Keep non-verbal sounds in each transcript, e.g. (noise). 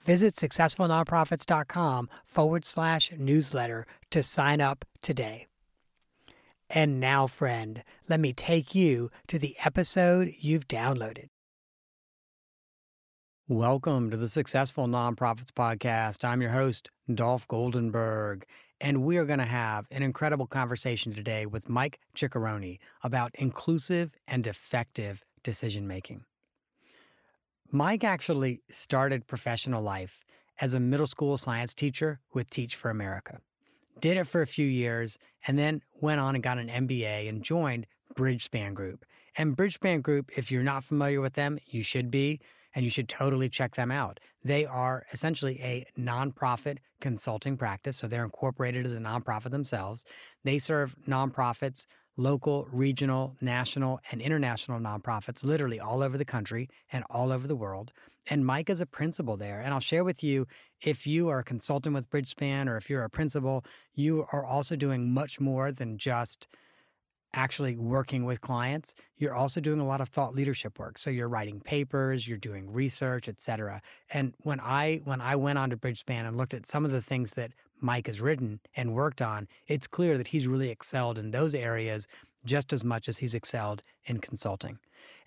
Visit successfulnonprofits.com forward slash newsletter to sign up today. And now, friend, let me take you to the episode you've downloaded. Welcome to the Successful Nonprofits Podcast. I'm your host, Dolph Goldenberg, and we are going to have an incredible conversation today with Mike Ciccarone about inclusive and effective decision making. Mike actually started professional life as a middle school science teacher with Teach for America. Did it for a few years and then went on and got an MBA and joined Bridgespan Group. And Bridgespan Group, if you're not familiar with them, you should be, and you should totally check them out. They are essentially a nonprofit consulting practice. So they're incorporated as a nonprofit themselves. They serve nonprofits local, regional, national, and international nonprofits literally all over the country and all over the world. And Mike is a principal there. And I'll share with you if you are a consultant with Bridgespan or if you're a principal, you are also doing much more than just actually working with clients you're also doing a lot of thought leadership work so you're writing papers you're doing research etc and when i when i went on to bridgespan and looked at some of the things that Mike has written and worked on, it's clear that he's really excelled in those areas just as much as he's excelled in consulting.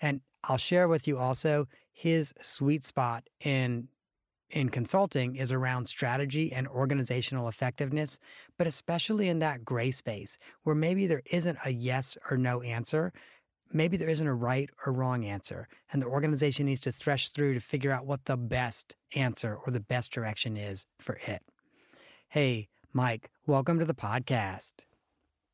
And I'll share with you also his sweet spot in in consulting is around strategy and organizational effectiveness, but especially in that gray space where maybe there isn't a yes or no answer, maybe there isn't a right or wrong answer, and the organization needs to thresh through to figure out what the best answer or the best direction is for it. Hey, Mike, welcome to the podcast.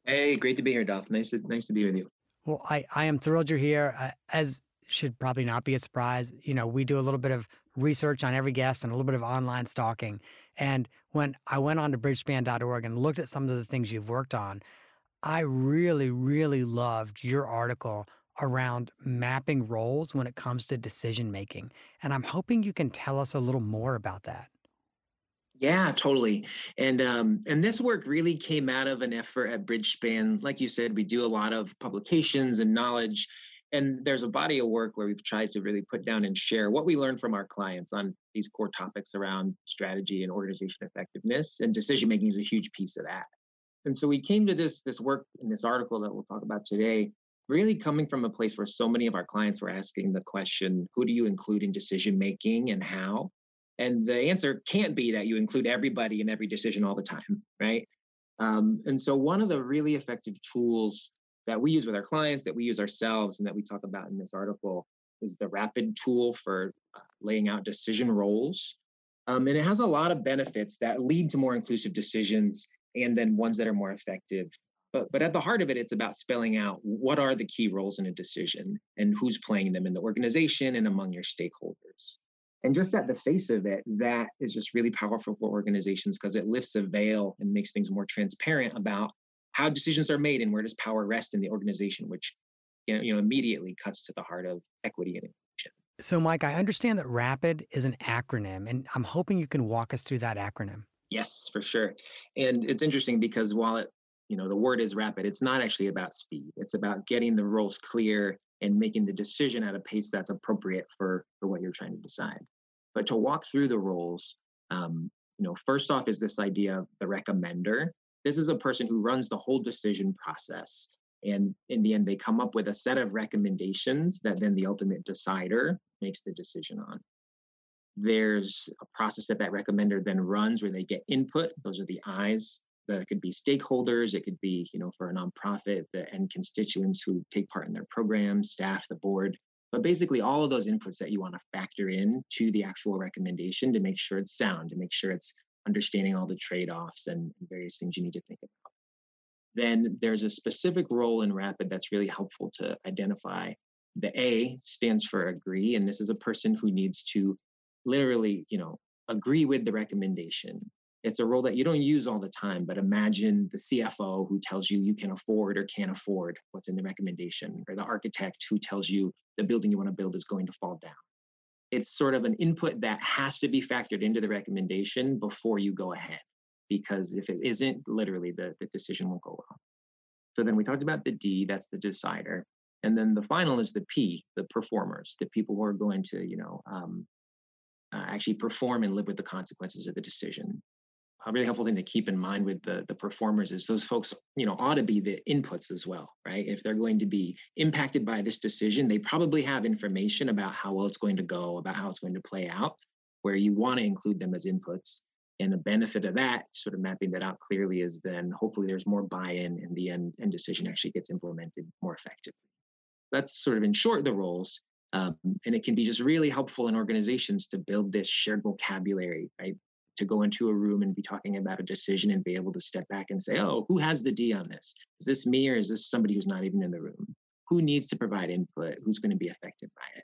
Hey, great to be here, Dolph. Nice to nice to be with you. Well, I, I am thrilled you're here. Uh, as should probably not be a surprise. You know, we do a little bit of research on every guest and a little bit of online stalking. And when I went on to bridgespan.org and looked at some of the things you've worked on, I really, really loved your article around mapping roles when it comes to decision making. And I'm hoping you can tell us a little more about that. Yeah, totally. And um, and this work really came out of an effort at Bridgespan. Like you said, we do a lot of publications and knowledge. And there's a body of work where we've tried to really put down and share what we learned from our clients on these core topics around strategy and organization effectiveness. And decision making is a huge piece of that. And so we came to this this work in this article that we'll talk about today, really coming from a place where so many of our clients were asking the question, who do you include in decision making and how? And the answer can't be that you include everybody in every decision all the time, right? Um, and so, one of the really effective tools that we use with our clients, that we use ourselves, and that we talk about in this article is the Rapid tool for uh, laying out decision roles. Um, and it has a lot of benefits that lead to more inclusive decisions and then ones that are more effective. But, but at the heart of it, it's about spelling out what are the key roles in a decision and who's playing them in the organization and among your stakeholders. And just at the face of it, that is just really powerful for organizations because it lifts a veil and makes things more transparent about how decisions are made and where does power rest in the organization, which you know, you know immediately cuts to the heart of equity and inclusion. So, Mike, I understand that RAPID is an acronym, and I'm hoping you can walk us through that acronym. Yes, for sure. And it's interesting because while it, you know, the word is rapid, it's not actually about speed. It's about getting the roles clear and making the decision at a pace that's appropriate for for what you're trying to decide. But to walk through the roles, um, you know, first off is this idea of the recommender. This is a person who runs the whole decision process. And in the end, they come up with a set of recommendations that then the ultimate decider makes the decision on. There's a process that that recommender then runs where they get input. Those are the eyes that could be stakeholders it could be you know for a nonprofit the end constituents who take part in their program staff the board. But basically all of those inputs that you want to factor in to the actual recommendation to make sure it's sound to make sure it's understanding all the trade-offs and various things you need to think about. Then there's a specific role in rapid that's really helpful to identify. The a stands for agree and this is a person who needs to literally you know agree with the recommendation it's a role that you don't use all the time, but imagine the CFO who tells you you can afford or can't afford what's in the recommendation, or the architect who tells you the building you want to build is going to fall down. It's sort of an input that has to be factored into the recommendation before you go ahead, because if it isn't, literally the, the decision won't go well. So then we talked about the D, that's the decider. And then the final is the P, the performers, the people who are going to, you know, um, uh, actually perform and live with the consequences of the decision a really helpful thing to keep in mind with the, the performers is those folks, you know, ought to be the inputs as well, right? If they're going to be impacted by this decision, they probably have information about how well it's going to go, about how it's going to play out, where you want to include them as inputs. And the benefit of that, sort of mapping that out clearly, is then hopefully there's more buy-in and the end, end decision actually gets implemented more effectively. That's sort of in short the roles. Um, and it can be just really helpful in organizations to build this shared vocabulary, right? To go into a room and be talking about a decision and be able to step back and say, oh, who has the D on this? Is this me or is this somebody who's not even in the room? Who needs to provide input? Who's going to be affected by it?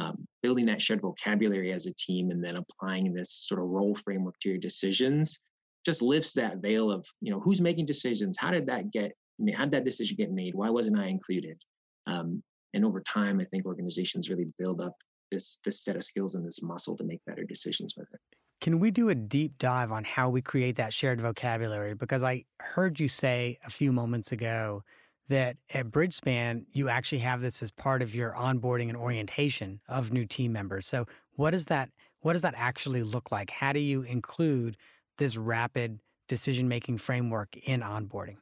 Um, building that shared vocabulary as a team and then applying this sort of role framework to your decisions just lifts that veil of, you know, who's making decisions? How did that get, I mean, how did that decision get made? Why wasn't I included? Um, and over time, I think organizations really build up this this set of skills and this muscle to make better decisions with it. Can we do a deep dive on how we create that shared vocabulary? Because I heard you say a few moments ago that at Bridgespan, you actually have this as part of your onboarding and orientation of new team members. So what does that what does that actually look like? How do you include this rapid decision making framework in onboarding?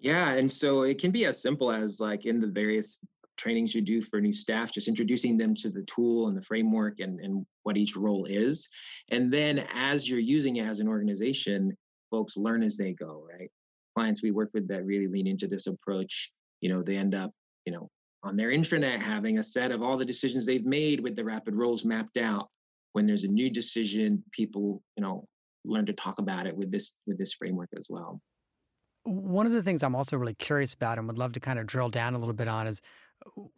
Yeah, and so it can be as simple as like in the various trainings you do for new staff, just introducing them to the tool and the framework and, and what each role is. And then as you're using it as an organization, folks learn as they go, right? Clients we work with that really lean into this approach, you know, they end up, you know, on their intranet having a set of all the decisions they've made with the rapid roles mapped out. When there's a new decision, people, you know, learn to talk about it with this with this framework as well. One of the things I'm also really curious about and would love to kind of drill down a little bit on is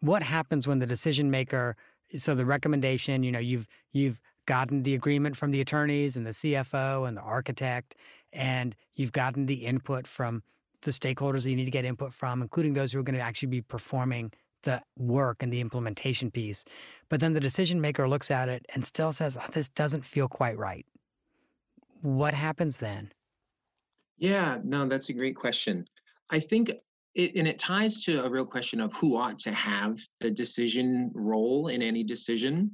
what happens when the decision maker so the recommendation you know you've you've gotten the agreement from the attorneys and the CFO and the architect and you've gotten the input from the stakeholders that you need to get input from including those who are going to actually be performing the work and the implementation piece. But then the decision maker looks at it and still says oh, this doesn't feel quite right. What happens then? Yeah no that's a great question. I think it, and it ties to a real question of who ought to have a decision role in any decision.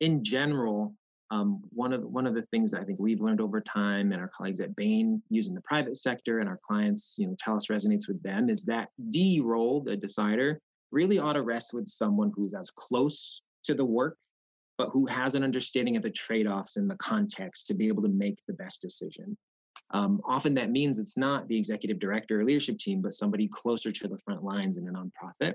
In general, um, one of one of the things that I think we've learned over time, and our colleagues at Bain using the private sector, and our clients, you know, tell us resonates with them, is that D role, the decider, really ought to rest with someone who's as close to the work, but who has an understanding of the trade-offs and the context to be able to make the best decision. Um, often that means it's not the executive director or leadership team, but somebody closer to the front lines in a nonprofit.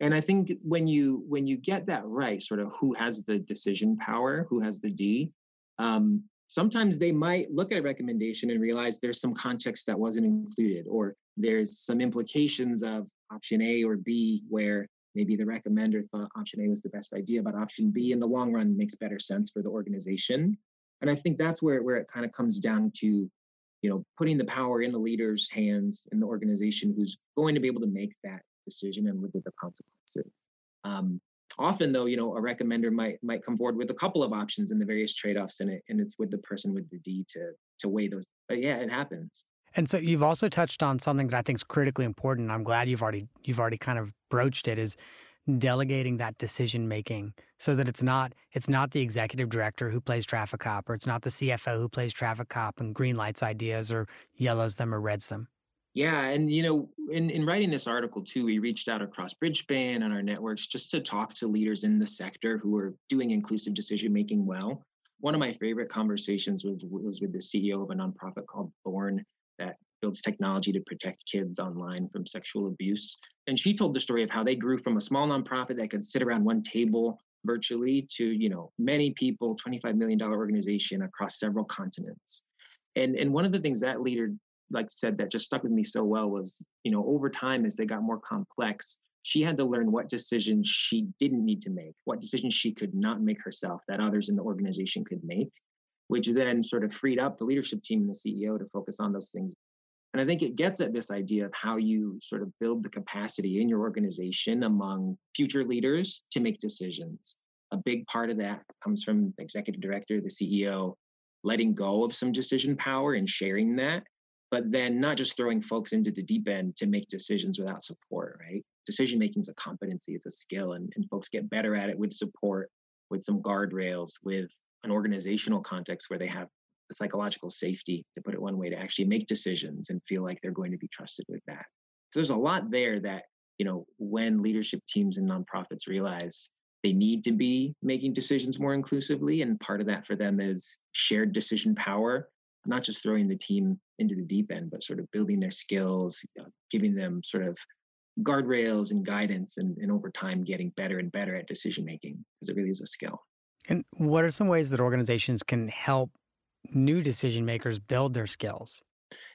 And I think when you when you get that right, sort of who has the decision power, who has the D, um, sometimes they might look at a recommendation and realize there's some context that wasn't included, or there's some implications of option A or B where maybe the recommender thought option A was the best idea, but option B in the long run makes better sense for the organization. And I think that's where, where it kind of comes down to you know, putting the power in the leader's hands in the organization who's going to be able to make that decision and live with the consequences. Um, often, though, you know, a recommender might might come forward with a couple of options and the various trade-offs in it, and it's with the person with the D to to weigh those. But yeah, it happens. And so you've also touched on something that I think is critically important. I'm glad you've already you've already kind of broached it is delegating that decision making so that it's not it's not the executive director who plays traffic cop or it's not the CFO who plays traffic cop and green lights ideas or yellows them or reds them. Yeah, and you know, in, in writing this article too, we reached out across Bridgespan and our networks just to talk to leaders in the sector who are doing inclusive decision making well. One of my favorite conversations was was with the CEO of a nonprofit called Thorn that builds technology to protect kids online from sexual abuse. And she told the story of how they grew from a small nonprofit that could sit around one table virtually to, you know, many people, $25 million organization across several continents. And and one of the things that leader like said that just stuck with me so well was you know over time as they got more complex she had to learn what decisions she didn't need to make what decisions she could not make herself that others in the organization could make which then sort of freed up the leadership team and the ceo to focus on those things and i think it gets at this idea of how you sort of build the capacity in your organization among future leaders to make decisions a big part of that comes from the executive director the ceo letting go of some decision power and sharing that but then not just throwing folks into the deep end to make decisions without support, right? Decision making is a competency, it's a skill, and, and folks get better at it with support, with some guardrails, with an organizational context where they have psychological safety, to put it one way, to actually make decisions and feel like they're going to be trusted with that. So there's a lot there that, you know, when leadership teams and nonprofits realize they need to be making decisions more inclusively, and part of that for them is shared decision power not just throwing the team into the deep end, but sort of building their skills, uh, giving them sort of guardrails and guidance, and, and over time getting better and better at decision making because it really is a skill. And what are some ways that organizations can help new decision makers build their skills?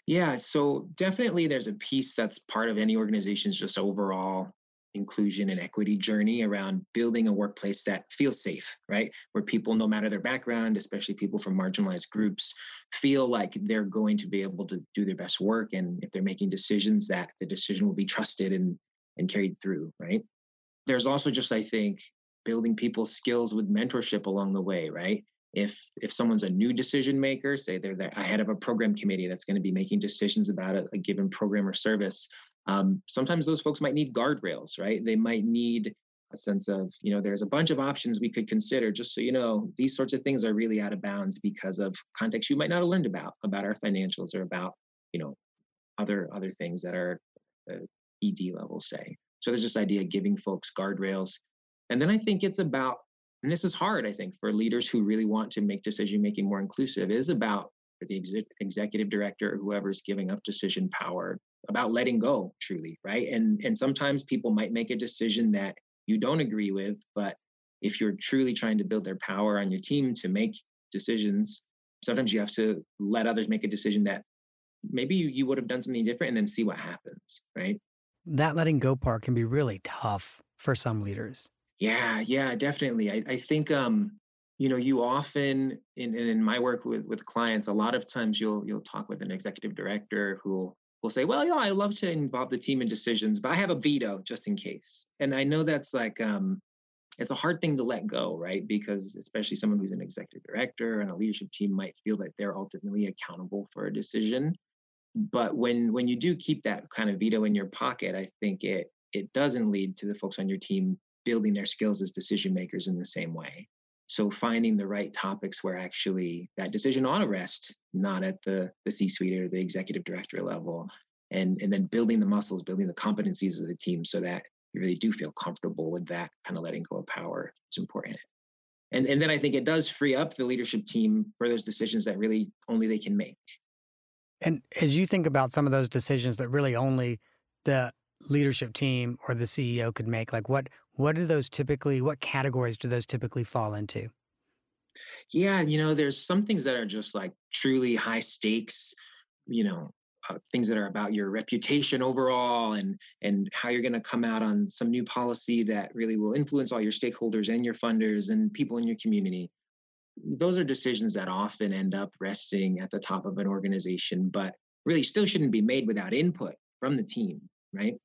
Yeah, so definitely there's a piece that's part of any organization's just overall inclusion and equity journey around building a workplace that feels safe, right? Where people, no matter their background, especially people from marginalized groups, feel like they're going to be able to do their best work. And if they're making decisions, that the decision will be trusted and, and carried through, right? There's also just, I think, building people's skills with mentorship along the way, right? If if someone's a new decision maker, say they're the head of a program committee that's going to be making decisions about a, a given program or service, um, sometimes those folks might need guardrails, right? They might need a sense of, you know, there's a bunch of options we could consider. Just so you know, these sorts of things are really out of bounds because of context you might not have learned about, about our financials or about, you know, other other things that are uh, ED level say. So there's this idea of giving folks guardrails. And then I think it's about, and this is hard, I think, for leaders who really want to make decision making more inclusive, is about for the ex- executive director or whoever's giving up decision power about letting go truly right? And and sometimes people might make a decision that you don't agree with but if you're truly trying to build their power on your team to make decisions sometimes you have to let others make a decision that maybe you, you would have done something different and then see what happens right? That letting go part can be really tough for some leaders yeah yeah definitely i, I think um you know you often in, in my work with with clients a lot of times you'll you'll talk with an executive director who will say well yeah i love to involve the team in decisions but i have a veto just in case. And i know that's like um it's a hard thing to let go right? Because especially someone who's an executive director and a leadership team might feel that they're ultimately accountable for a decision. But when when you do keep that kind of veto in your pocket i think it it doesn't lead to the folks on your team building their skills as decision makers in the same way so finding the right topics where actually that decision ought to rest, not at the, the C-suite or the executive director level, and, and then building the muscles, building the competencies of the team so that you really do feel comfortable with that kind of letting go of power is important. And, and then I think it does free up the leadership team for those decisions that really only they can make. And as you think about some of those decisions that really only the leadership team or the CEO could make, like what what do those typically, what categories do those typically fall into? Yeah, you know, there's some things that are just like truly high stakes, you know, uh, things that are about your reputation overall and and how you're going to come out on some new policy that really will influence all your stakeholders and your funders and people in your community. Those are decisions that often end up resting at the top of an organization but really still shouldn't be made without input from the team right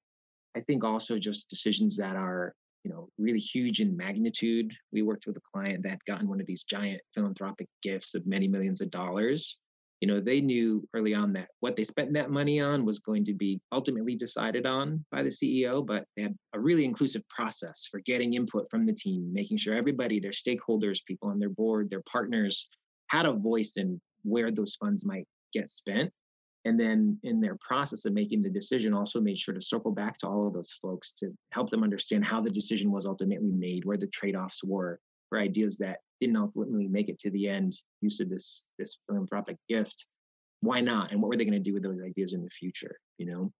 i think also just decisions that are you know, really huge in magnitude. We worked with a client that gotten one of these giant philanthropic gifts of many millions of dollars. you know, they knew early on that what they spent that money on was going to be ultimately decided on by the CEO, but they had a really inclusive process for getting input from the team, making sure everybody, their stakeholders, people on their board, their partners had a voice in where those funds might get spent. And then in their process of making the decision, also made sure to circle back to all of those folks to help them understand how the decision was ultimately made, where the trade offs were, for ideas that didn't ultimately make it to the end use of this this philanthropic gift. Why not? And what were they going to do with those ideas in the future you know?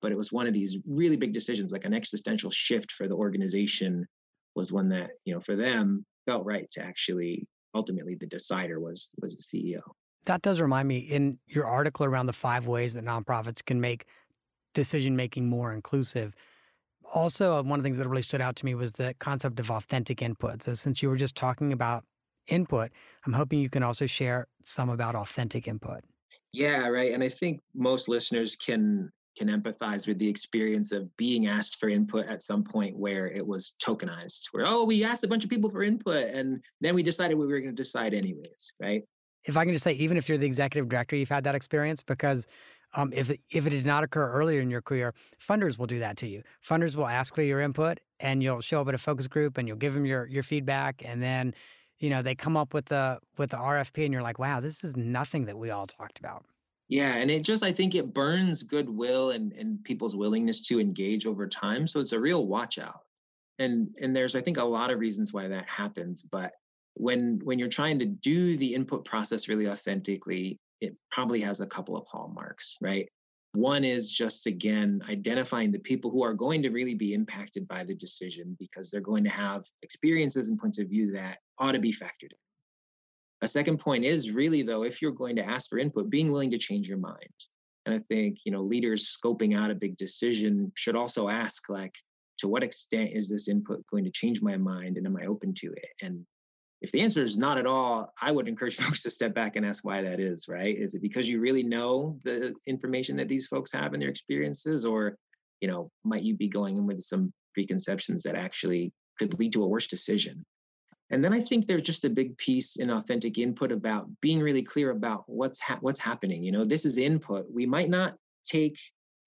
But it was one of these really big decisions like an existential shift for the organization was one that you know for them felt right to actually ultimately the decider was was the ceo that does remind me in your article around the five ways that nonprofits can make decision making more inclusive also, uh, one of the things that really stood out to me was the concept of authentic input. So, since you were just talking about input, I'm hoping you can also share some about authentic input. Yeah, right. And I think most listeners can can empathize with the experience of being asked for input at some point where it was tokenized, where oh, we asked a bunch of people for input and then we decided we were going to decide anyways, right? If I can just say, even if you're the executive director, you've had that experience because um, if it, if it did not occur earlier in your career, funders will do that to you. Funders will ask for your input, and you'll show up at a focus group, and you'll give them your your feedback, and then, you know, they come up with the with the RFP, and you're like, wow, this is nothing that we all talked about. Yeah, and it just I think it burns goodwill and and people's willingness to engage over time. So it's a real watch out. And and there's I think a lot of reasons why that happens, but when when you're trying to do the input process really authentically it probably has a couple of hallmarks, right? One is just again identifying the people who are going to really be impacted by the decision because they're going to have experiences and points of view that ought to be factored in. A second point is really though, if you're going to ask for input, being willing to change your mind. And I think, you know, leaders scoping out a big decision should also ask like, to what extent is this input going to change my mind and am I open to it? And if the answer is not at all, I would encourage (laughs) folks to step back and ask why that is, right? Is it because you really know the information that these folks have in their experiences, or you know, might you be going in with some preconceptions that actually could lead to a worse decision? And then I think there's just a big piece in authentic input about being really clear about what's ha- what's happening. You know, this is input. We might not take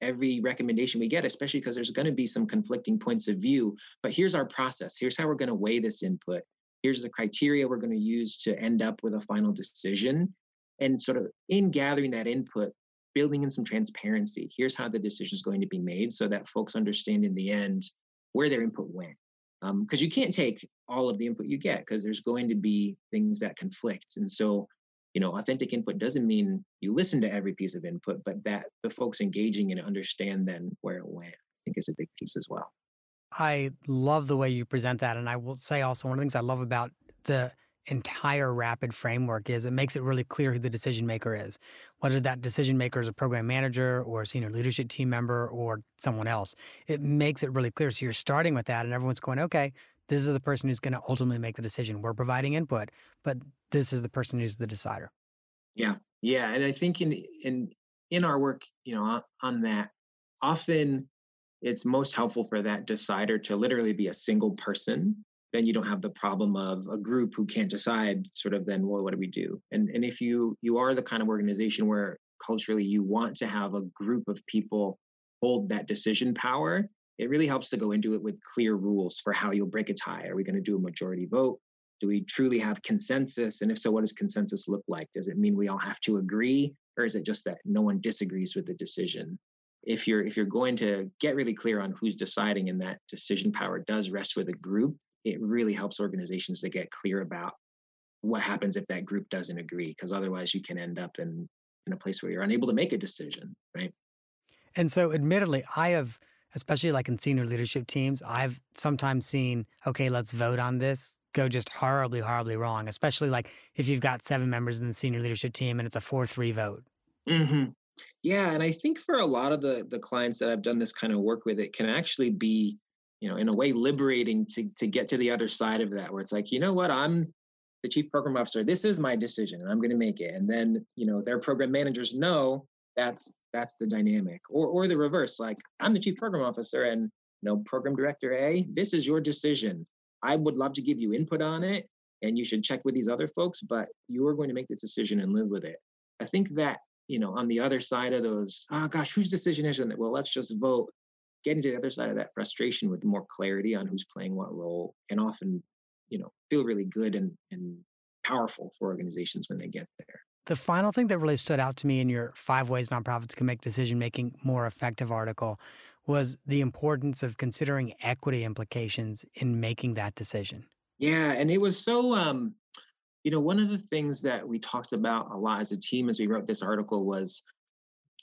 every recommendation we get, especially because there's going to be some conflicting points of view. But here's our process. Here's how we're going to weigh this input here's the criteria we're going to use to end up with a final decision. And sort of in gathering that input building in some transparency. Here's how the decision is going to be made so that folks understand in the end where their input went. Because um, you can't take all of the input you get because there's going to be things that conflict. And so you know authentic input doesn't mean you listen to every piece of input but that the folks engaging in it understand then where it went i think is a big piece as well I love the way you present that. And I will say also one of the things I love about the entire rapid framework is it makes it really clear who the decision maker is whether that decision maker is a program manager or a senior leadership team member or someone else. It makes it really clear. So you're starting with that and everyone's going okay this is the person who's going to ultimately make the decision. We're providing input but this is the person who's the decider. Yeah. Yeah and i think in in in our work you know on that often it's most helpful for that decider to literally be a single person. Then you don't have the problem of a group who can't decide sort of then well what do we do? And and if you you are the kind of organization where culturally you want to have a group of people hold that decision power it really helps to go into it with clear rules for how you'll break a tie. Are we going to do a majority vote? Do we truly have consensus? And if so what does consensus look like? Does it mean we all have to agree or is it just that no one disagrees with the decision if you're if you're going to get really clear on who's deciding and that decision power does rest with a group it really helps organizations to get clear about what happens if that group doesn't agree because otherwise you can end up in in a place where you're unable to make a decision right and so admittedly i have especially like in senior leadership teams i've sometimes seen okay let's vote on this go just horribly horribly wrong especially like if you've got seven members in the senior leadership team and it's a 4-3 vote mm-hmm. Yeah, and I think for a lot of the the clients that I've done this kind of work with, it can actually be, you know, in a way liberating to to get to the other side of that, where it's like, you know what, I'm the chief program officer. This is my decision, and I'm going to make it. And then, you know, their program managers know that's that's the dynamic, or or the reverse. Like, I'm the chief program officer, and you know, program director A, this is your decision. I would love to give you input on it, and you should check with these other folks, but you are going to make the decision and live with it I think that, you know, on the other side of those, oh gosh, whose decision is it? Well, let's just vote. Getting to the other side of that frustration with more clarity on who's playing what role can often, you know, feel really good and, and powerful for organizations when they get there. The final thing that really stood out to me in your Five Ways Nonprofits Can Make Decision Making More Effective article was the importance of considering equity implications in making that decision. Yeah, and it was so um you know, one of the things that we talked about a lot as a team as we wrote this article was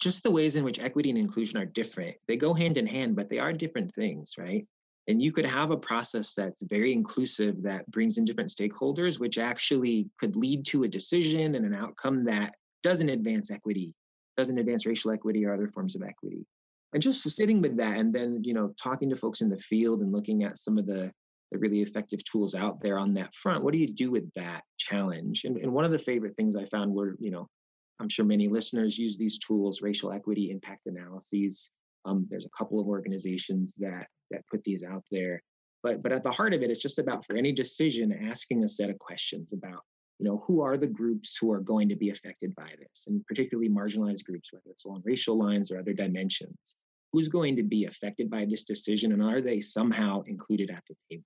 just the ways in which equity and inclusion are different. They go hand in hand, but they are different things, right? And you could have a process that's very inclusive that brings in different stakeholders, which actually could lead to a decision and an outcome that doesn't advance equity, doesn't advance racial equity or other forms of equity. And just sitting with that and then, you know, talking to folks in the field and looking at some of the, the really effective tools out there on that front. What do you do with that challenge? And, and one of the favorite things I found were, you know, I'm sure many listeners use these tools, racial equity impact analyses. Um, there's a couple of organizations that that put these out there. But but at the heart of it, it's just about for any decision asking a set of questions about you know who are the groups who are going to be affected by this, and particularly marginalized groups, whether it's along racial lines or other dimensions. Who's going to be affected by this decision, and are they somehow included at the table?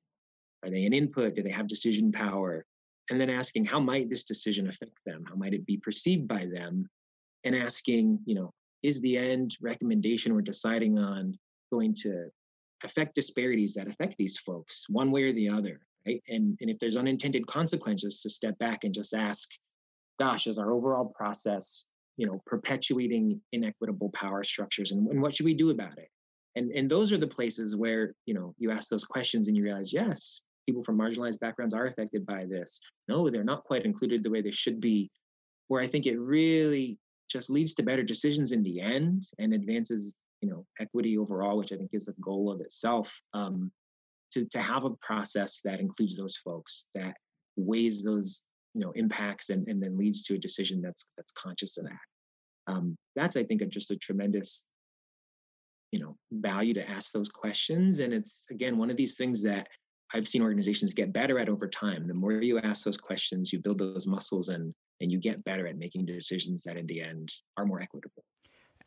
Are they an input? Do they have decision power? And then asking how might this decision affect them? How might it be perceived by them? And asking, you know, is the end recommendation we're deciding on going to affect disparities that affect these folks one way or the other right and and if there's unintended consequences to step back and just ask gosh is our overall process you know perpetuating inequitable power structures and, and what should we do about it and and those are the places where you know you ask those questions and you realize yes people from marginalized backgrounds are affected by this no they're not quite included the way they should be where i think it really just leads to better decisions in the end and advances you know equity overall, which I think is the goal of itself. Um, to to have a process that includes those folks that weighs those you know impacts and, and then leads to a decision that's that's conscious of that. Um, that's I think just a tremendous you know value to ask those questions, and it's again one of these things that I've seen organizations get better at over time. The more you ask those questions, you build those muscles and and you get better at making decisions that in the end are more equitable.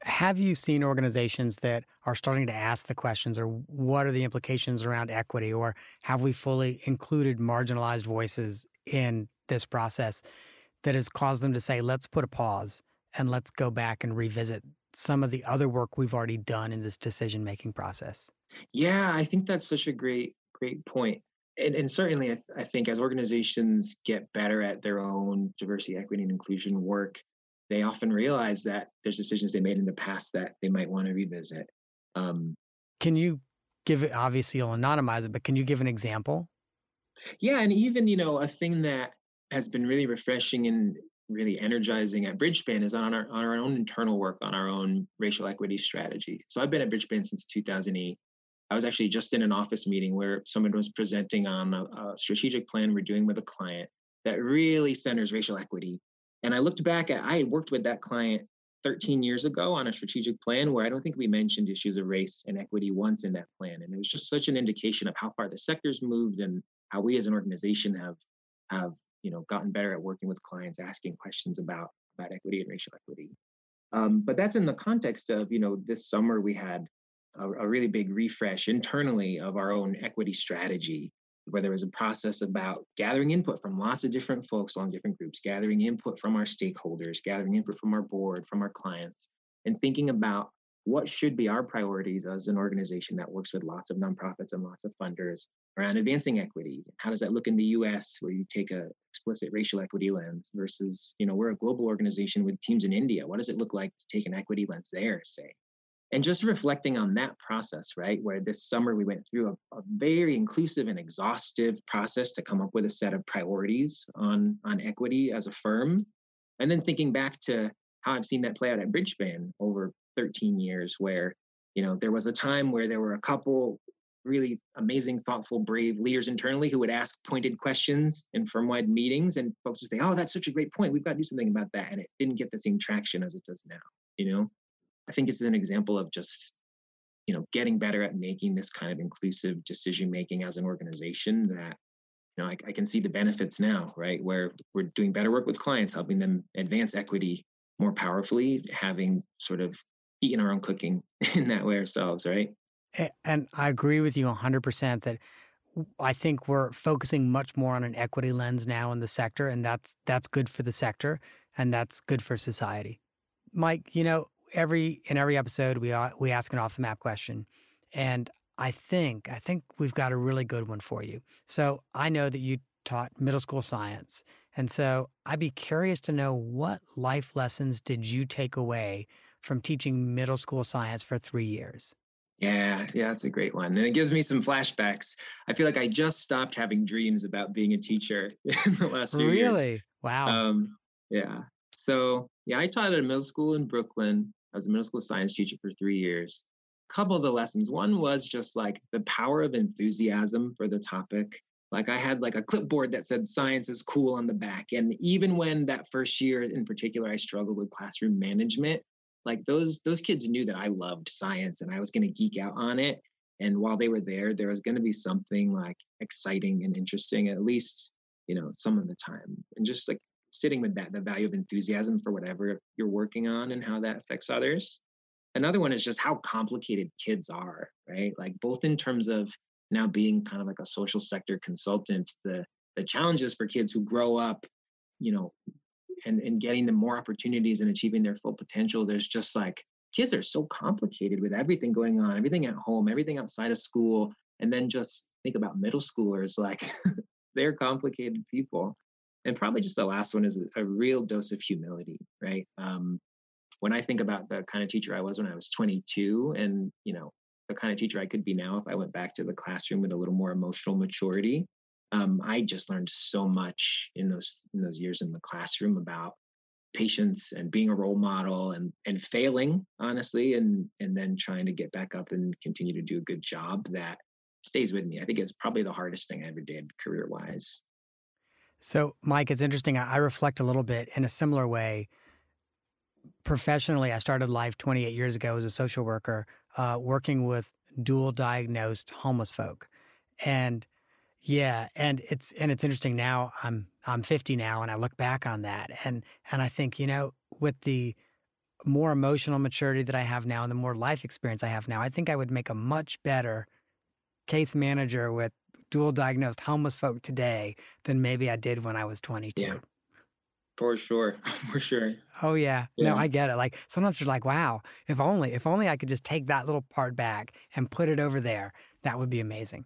Have you seen organizations that are starting to ask the questions, or what are the implications around equity, or have we fully included marginalized voices in this process that has caused them to say, let's put a pause and let's go back and revisit some of the other work we've already done in this decision making process? Yeah, I think that's such a great, great point. And, and certainly, I, th- I think as organizations get better at their own diversity, equity, and inclusion work, they often realize that there's decisions they made in the past that they might want to revisit. Um, can you give it? Obviously, you'll anonymize it, but can you give an example? Yeah, and even you know a thing that has been really refreshing and really energizing at Bridgespan is on our on our own internal work on our own racial equity strategy. So I've been at Bridgespan since 2008. I was actually just in an office meeting where someone was presenting on a, a strategic plan we're doing with a client that really centers racial equity and I looked back at, I had worked with that client 13 years ago on a strategic plan where I don't think we mentioned issues of race and equity once in that plan. And it was just such an indication of how far the sector's moved and how we as an organization have have you know gotten better at working with clients, asking questions about about equity and racial equity. Um, but that's in the context of you know this summer we had a, a really big refresh internally of our own equity strategy where there was a process about gathering input from lots of different folks on different groups, gathering input from our stakeholders, gathering input from our board, from our clients, and thinking about what should be our priorities as an organization that works with lots of nonprofits and lots of funders around advancing equity. How does that look in the US where you take a explicit racial equity lens versus, you know, we're a global organization with teams in India. What does it look like to take an equity lens there, say? And just reflecting on that process, right? Where this summer we went through a, a, very inclusive and exhaustive process to come up with a set of priorities on, on equity as a firm. And then thinking back to how I've seen that play out at Bridgespan over 13 years, where, you know, there was a time where there were a couple really amazing, thoughtful, brave leaders internally who would ask pointed questions in firm-wide meetings, and folks would say, "Oh, that's such a great point. We've got to do something about that," and it didn't get the same traction as it does now. You know, I think it's an example of just you know getting better at making this kind of inclusive decision making as an organization that you know I, I, can see the benefits now right where we're doing better work with clients helping them advance equity more powerfully, having sort of eaten our own cooking (laughs) in that way ourselves, right? And I agree with you 100% that I think we're focusing much more on an equity lens now in the sector, and that's that's good for the sector and that's good for society. Mike, you know, every in every episode we we ask an off the map question, and I think I think we've got a really good one for you. So I know that you taught middle school science, and so I'd be curious to know what life lessons did you take away from teaching middle school science for three years? Yeah, yeah, that's a great one. And it gives me some flashbacks. I feel like I just stopped having dreams about being a teacher (laughs) in the last few really? years. Really? Wow. Um, yeah. So, yeah, I taught at a middle school in Brooklyn. Was a middle school science teacher for three years. A couple of the lessons. One was just like the power of enthusiasm for the topic. Like I had like a clipboard that said science is cool on the back. And even when that first year in particular, I struggled with classroom management, like those those kids knew that I loved science and I was going to geek out on it. And while they were there, there was going to be something like exciting and interesting, at least you know some of the time, and just like sitting with that the value of enthusiasm for whatever you're working on and how that affects others. Another one is just how complicated kids are, right? Like both in terms of now being kind of like a social sector consultant, the the challenges for kids who grow up, you know, and, and getting them more opportunities and achieving their full potential. There's just like kids are so complicated with everything going on, everything at home, everything outside of school. And then just think about middle schoolers, like (laughs) they're complicated people. And probably just the last one is a, real dose of humility, right? Um, when I think about the kind of teacher I was when I was 22 and, you know, the kind of teacher I could be now if I went back to the classroom with a little more emotional maturity, um, I just learned so much in those in those years in the classroom about patience and being a role model and and failing honestly and and then trying to get back up and continue to do a good job that stays with me. I think it's probably the hardest thing I ever did career wise. So, Mike, it's interesting. I reflect a little bit in a similar way. Professionally, I started life 28 years ago as a social worker, uh, working with dual diagnosed homeless folk. And yeah, and it's and it's interesting now. I'm I'm 50 now, and I look back on that, and and I think you know with the more emotional maturity that I have now and the more life experience I have now, I think I would make a much better case manager with dual diagnosed homeless folk today than maybe I did when I was 22. Yeah. For sure. (laughs) For sure. Oh yeah. yeah. No, I get it. Like sometimes you're like, wow, if only, if only I could just take that little part back and put it over there, that would be amazing.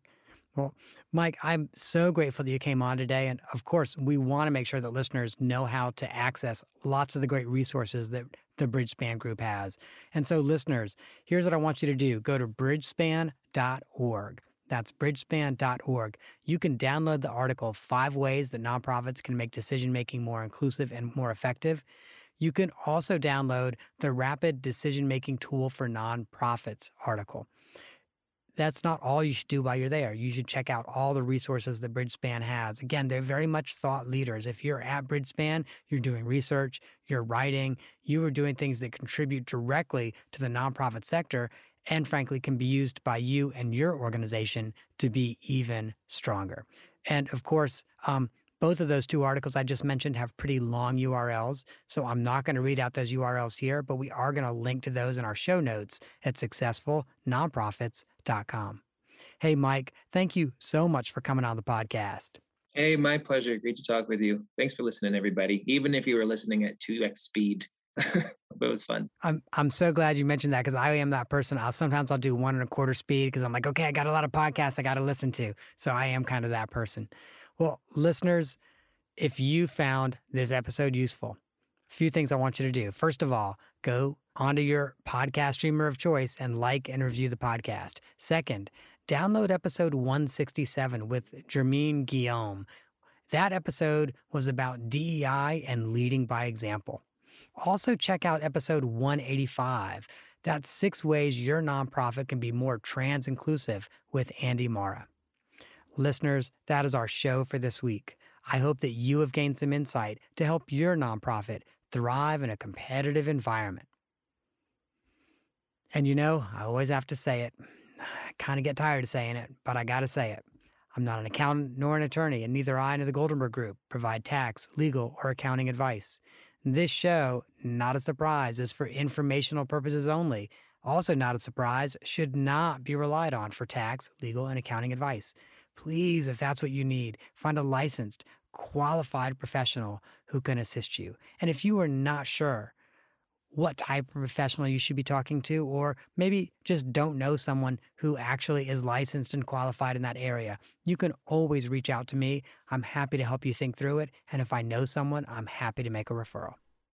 Well, Mike, I'm so grateful that you came on today. And of course, we want to make sure that listeners know how to access lots of the great resources that the Bridgespan Group has. And so, listeners, here's what I want you to do go to bridgespan.org. That's bridgespan.org. You can download the article, Five Ways That Nonprofits Can Make Decision Making More Inclusive and More Effective. You can also download the Rapid Decision Making Tool for Nonprofits article that's not all you should do while you're there. You should check out all the resources that Bridgespan has. Again, they're very much thought leaders. If you're at Bridgespan, you're doing research, you're writing, you are doing things that contribute directly to the nonprofit sector and frankly can be used by you and your organization to be even stronger. And of course, um, both of those two articles I just mentioned have pretty long URLs, so I'm not going to read out those URLs here, but we are going to link to those in our show notes at successfulnonprofits.com. Hey, Mike, thank you so much for coming on the podcast. Hey, my pleasure. Great to talk with you. Thanks for listening, everybody. Even if you were listening at 2x speed, (laughs) it was fun. I'm I'm so glad you mentioned that because I am that person. I'll sometimes I'll do one and a quarter speed because I'm like, okay, I got a lot of podcasts I got to listen to. So I am kind of that person. Well, listeners, if you found this episode useful, a few things I want you to do. First of all, go onto your podcast streamer of choice and like and review the podcast. Second, download episode 167 with Jermaine Guillaume. That episode was about DEI and leading by example. Also, check out episode 185. That's six ways your nonprofit can be more trans inclusive with Andy Mara. Listeners, that is our show for this week. I hope that you have gained some insight to help your nonprofit thrive in a competitive environment. And you know, I always have to say it. I kind of get tired of saying it, but I got to say it. I'm not an accountant nor an attorney, and neither I nor the Goldenberg Group provide tax, legal, or accounting advice. This show, not a surprise, is for informational purposes only. Also, not a surprise, should not be relied on for tax, legal, and accounting advice. Please, if that's what you need, find a licensed, qualified professional who can assist you. And if you are not sure what type of professional you should be talking to, or maybe just don't know someone who actually is licensed and qualified in that area, you can always reach out to me. I'm happy to help you think through it. And if I know someone, I'm happy to make a referral.